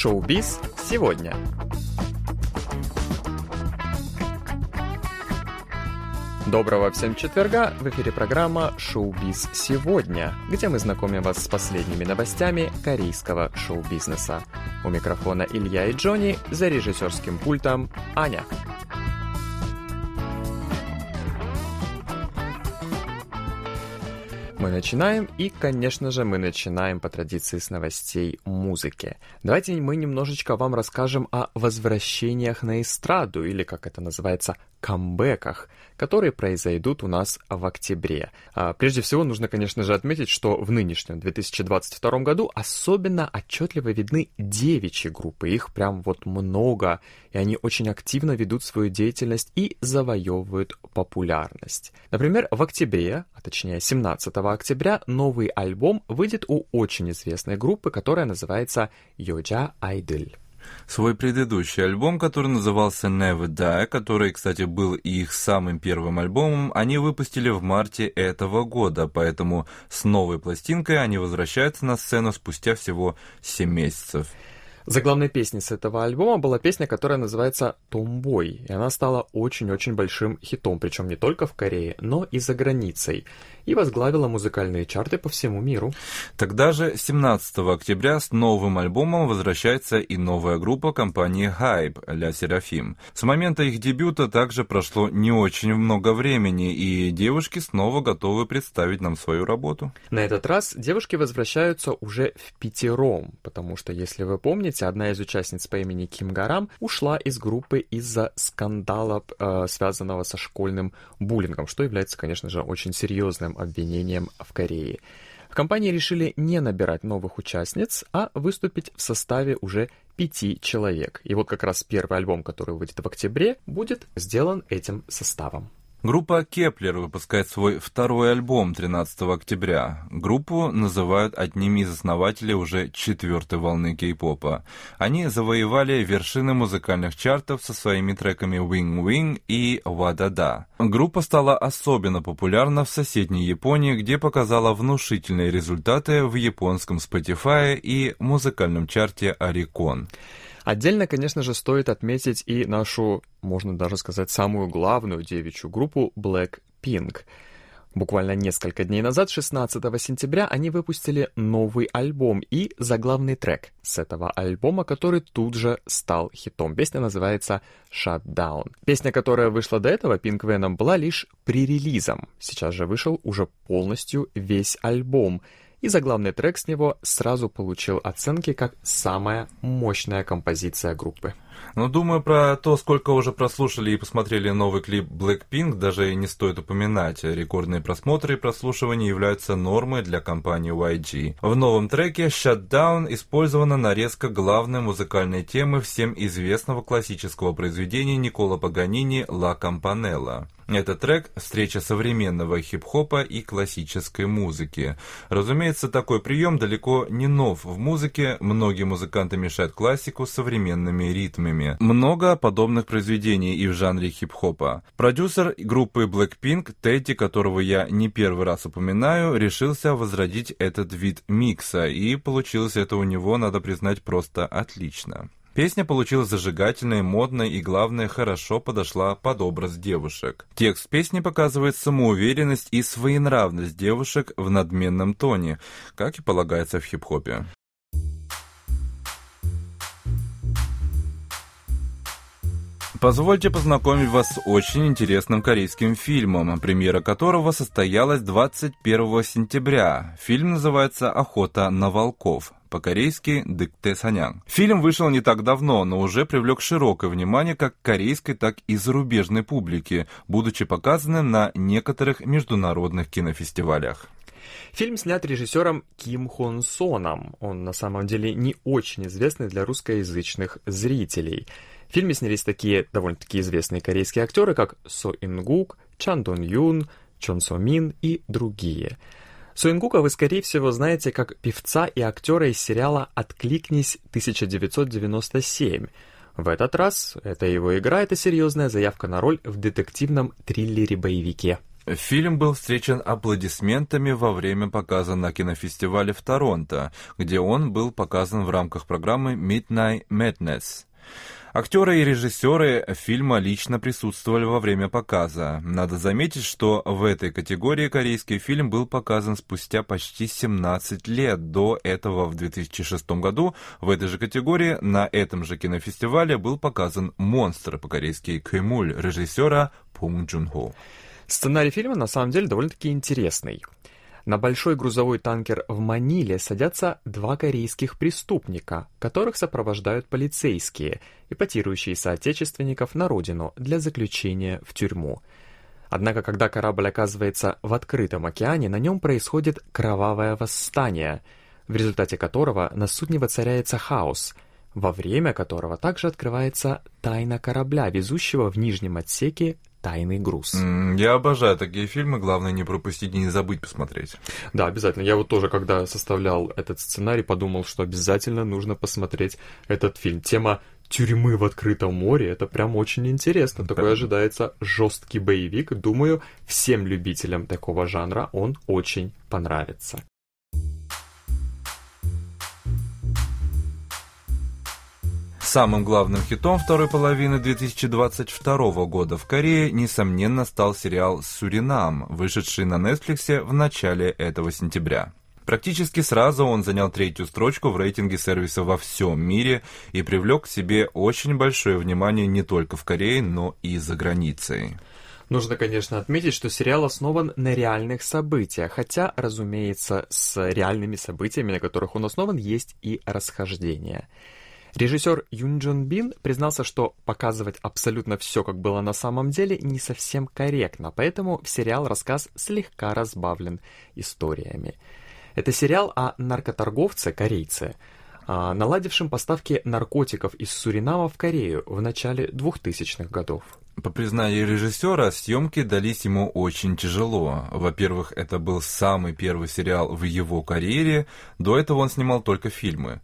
Шоу-биз сегодня. Доброго всем четверга! В эфире программа «Шоу-биз сегодня», где мы знакомим вас с последними новостями корейского шоу-бизнеса. У микрофона Илья и Джонни, за режиссерским пультом Аня. Мы начинаем, и, конечно же, мы начинаем по традиции с новостей музыки. Давайте мы немножечко вам расскажем о возвращениях на эстраду, или, как это называется, камбэках, которые произойдут у нас в октябре. А, прежде всего, нужно, конечно же, отметить, что в нынешнем 2022 году особенно отчетливо видны девичьи группы. Их прям вот много, и они очень активно ведут свою деятельность и завоевывают популярность. Например, в октябре, а точнее 17 октября, новый альбом выйдет у очень известной группы, которая называется Йоджа Айдл. Свой предыдущий альбом, который назывался Never Die, который, кстати, был их самым первым альбомом, они выпустили в марте этого года, поэтому с новой пластинкой они возвращаются на сцену спустя всего 7 месяцев. Заглавной песней с этого альбома была песня, которая называется «Томбой», и она стала очень-очень большим хитом, причем не только в Корее, но и за границей и возглавила музыкальные чарты по всему миру. Тогда же, 17 октября, с новым альбомом возвращается и новая группа компании Hype «Ля Серафим». С момента их дебюта также прошло не очень много времени, и девушки снова готовы представить нам свою работу. На этот раз девушки возвращаются уже в пятером, потому что, если вы помните, одна из участниц по имени Ким Гарам ушла из группы из-за скандала, э, связанного со школьным буллингом, что является, конечно же, очень серьезным обвинением в Корее. В компании решили не набирать новых участниц, а выступить в составе уже пяти человек. И вот как раз первый альбом, который выйдет в октябре, будет сделан этим составом. Группа Kep1er выпускает свой второй альбом 13 октября. Группу называют одними из основателей уже четвертой волны кей-попа. Они завоевали вершины музыкальных чартов со своими треками Wing Wing и Wadada. Группа стала особенно популярна в соседней Японии, где показала внушительные результаты в японском Spotify и музыкальном чарте Oricon. Отдельно, конечно же, стоит отметить и нашу, можно даже сказать, самую главную девичью группу Blackpink. Буквально несколько дней назад, 16 сентября, они выпустили новый альбом и заглавный трек с этого альбома, который тут же стал хитом. Песня называется «Shutdown». Песня, которая вышла до этого, Pink Venom, была лишь пререлизом. Сейчас же вышел уже полностью весь альбом — и заглавный трек с него сразу получил оценки как самая мощная композиция группы. Но думаю, про то, сколько уже прослушали и посмотрели новый клип Blackpink, даже и не стоит упоминать. Рекордные просмотры и прослушивания являются нормой для компании YG. В новом треке Shutdown использована нарезка главной музыкальной темы всем известного классического произведения Никола Паганини «Ла Кампанелла». Этот трек – встреча современного хип-хопа и классической музыки. Разумеется, такой прием далеко не нов в музыке, многие музыканты мешают классику современными ритмами. Много подобных произведений и в жанре хип-хопа. Продюсер группы Blackpink, Тедди, которого я не первый раз упоминаю, решился возродить этот вид микса, и получилось это у него, надо признать, просто отлично. Песня получилась зажигательной, модной и, главное, хорошо подошла под образ девушек. Текст песни показывает самоуверенность и своенравность девушек в надменном тоне, как и полагается в хип-хопе. Позвольте познакомить вас с очень интересным корейским фильмом, премьера которого состоялась 21 сентября. Фильм называется «Охота на волков» по-корейски «Дыкте Санян». Фильм вышел не так давно, но уже привлек широкое внимание как корейской, так и зарубежной публики, будучи показанным на некоторых международных кинофестивалях. Фильм снят режиссером Ким Хон Соном. Он на самом деле не очень известный для русскоязычных зрителей – в фильме снялись такие довольно-таки известные корейские актеры, как Со Ингук, Чан Дон Юн, Чон Со Мин и другие. Со Ингука вы, скорее всего, знаете как певца и актера из сериала «Откликнись 1997». В этот раз эта его игра — это серьезная заявка на роль в детективном триллере-боевике. Фильм был встречен аплодисментами во время показа на кинофестивале в Торонто, где он был показан в рамках программы Midnight Madness. Актеры и режиссеры фильма лично присутствовали во время показа. Надо заметить, что в этой категории корейский фильм был показан спустя почти 17 лет. До этого в 2006 году в этой же категории на этом же кинофестивале был показан «Монстр» по-корейски «Кэмуль» режиссера Пунг Джун Хо. Сценарий фильма на самом деле довольно-таки интересный. На большой грузовой танкер в Маниле садятся два корейских преступника, которых сопровождают полицейские, эпатирующие соотечественников на родину для заключения в тюрьму. Однако, когда корабль оказывается в открытом океане, на нем происходит кровавое восстание, в результате которого на судне воцаряется хаос, во время которого также открывается тайна корабля, везущего в нижнем отсеке тайный груз. Я обожаю такие фильмы, главное не пропустить и не забыть посмотреть. Да, обязательно. Я вот тоже, когда составлял этот сценарий, подумал, что обязательно нужно посмотреть этот фильм. Тема тюрьмы в открытом море, это прям очень интересно. Такой да. ожидается жесткий боевик. Думаю, всем любителям такого жанра он очень понравится. Самым главным хитом второй половины 2022 года в Корее, несомненно, стал сериал «Суринам», вышедший на Netflix в начале этого сентября. Практически сразу он занял третью строчку в рейтинге сервиса во всем мире и привлек к себе очень большое внимание не только в Корее, но и за границей. Нужно, конечно, отметить, что сериал основан на реальных событиях, хотя, разумеется, с реальными событиями, на которых он основан, есть и расхождения. Режиссер Юн Джон Бин признался, что показывать абсолютно все, как было на самом деле, не совсем корректно, поэтому в сериал рассказ слегка разбавлен историями. Это сериал о наркоторговце, корейце, а, наладившем поставки наркотиков из Суринама в Корею в начале 2000-х годов. По признанию режиссера, съемки дались ему очень тяжело. Во-первых, это был самый первый сериал в его карьере, до этого он снимал только фильмы.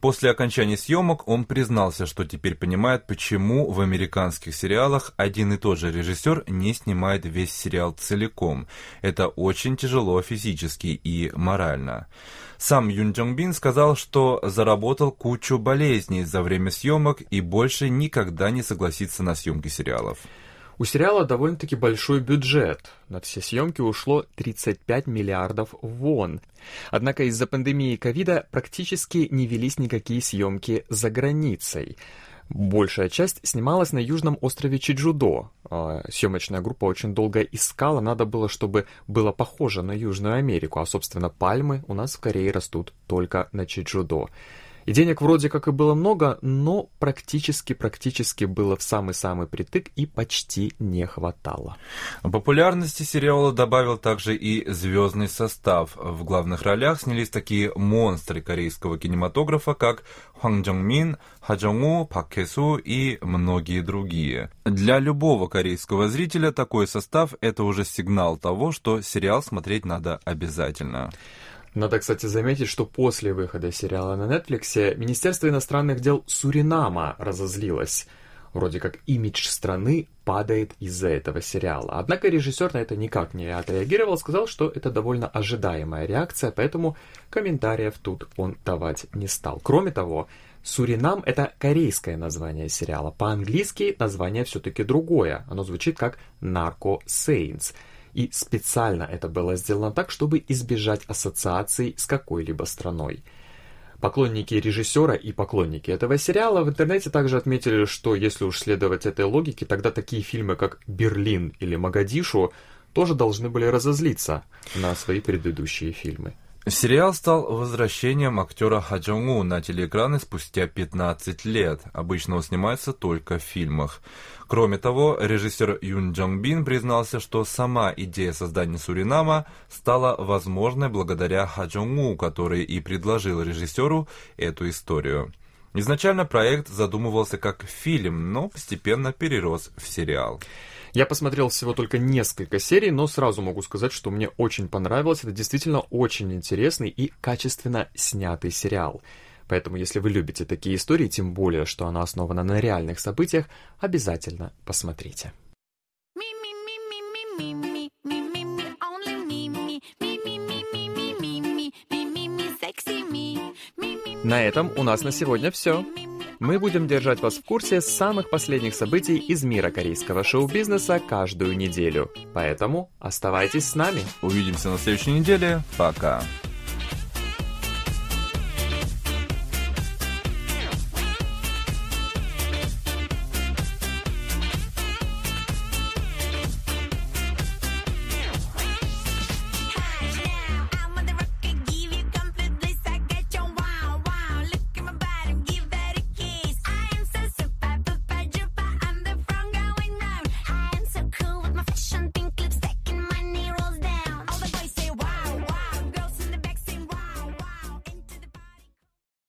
После окончания съемок он признался, что теперь понимает, почему в американских сериалах один и тот же режиссер не снимает весь сериал целиком. Это очень тяжело физически и морально. Сам Юн Джонг Бин сказал, что заработал кучу болезней за время съемок и больше никогда не согласится на съемки сериалов. У сериала довольно-таки большой бюджет. На все съемки ушло 35 миллиардов вон. Однако из-за пандемии ковида практически не велись никакие съемки за границей. Большая часть снималась на южном острове Чиджудо. А, съемочная группа очень долго искала, надо было, чтобы было похоже на Южную Америку, а, собственно, пальмы у нас в Корее растут только на Чиджудо. И денег вроде как и было много, но практически-практически было в самый-самый притык и почти не хватало. Популярности сериала добавил также и звездный состав. В главных ролях снялись такие монстры корейского кинематографа, как Хван Джонг Мин, Ха Джонг У, Пак Хэ Су и многие другие. Для любого корейского зрителя такой состав – это уже сигнал того, что сериал смотреть надо обязательно. Надо, кстати, заметить, что после выхода сериала на Netflix Министерство иностранных дел Суринама разозлилось. Вроде как имидж страны падает из-за этого сериала. Однако режиссер на это никак не отреагировал, сказал, что это довольно ожидаемая реакция, поэтому комментариев тут он давать не стал. Кроме того, Суринам — это корейское название сериала. По-английски название все-таки другое. Оно звучит как «Narco Saints». И специально это было сделано так, чтобы избежать ассоциаций с какой-либо страной. Поклонники режиссера и поклонники этого сериала в интернете также отметили, что если уж следовать этой логике, тогда такие фильмы, как «Берлин» или «Магадишу» тоже должны были разозлиться на свои предыдущие фильмы. Сериал стал возвращением актера Ха Джонгу на телеэкраны спустя 15 лет. Обычно он снимается только в фильмах. Кроме того, режиссер Юн Джонг Бин признался, что сама идея создания Суринама стала возможной благодаря Ха Джонгу, который и предложил режиссеру эту историю. Изначально проект задумывался как фильм, но постепенно перерос в сериал. Я посмотрел всего только несколько серий, но сразу могу сказать, что мне очень понравилось. Это действительно очень интересный и качественно снятый сериал. Поэтому, если вы любите такие истории, тем более, что она основана на реальных событиях, обязательно посмотрите. Me, На этом у нас на сегодня все. Мы будем держать вас в курсе самых последних событий из мира корейского шоу-бизнеса каждую неделю. Поэтому оставайтесь с нами. Увидимся на следующей неделе. Пока.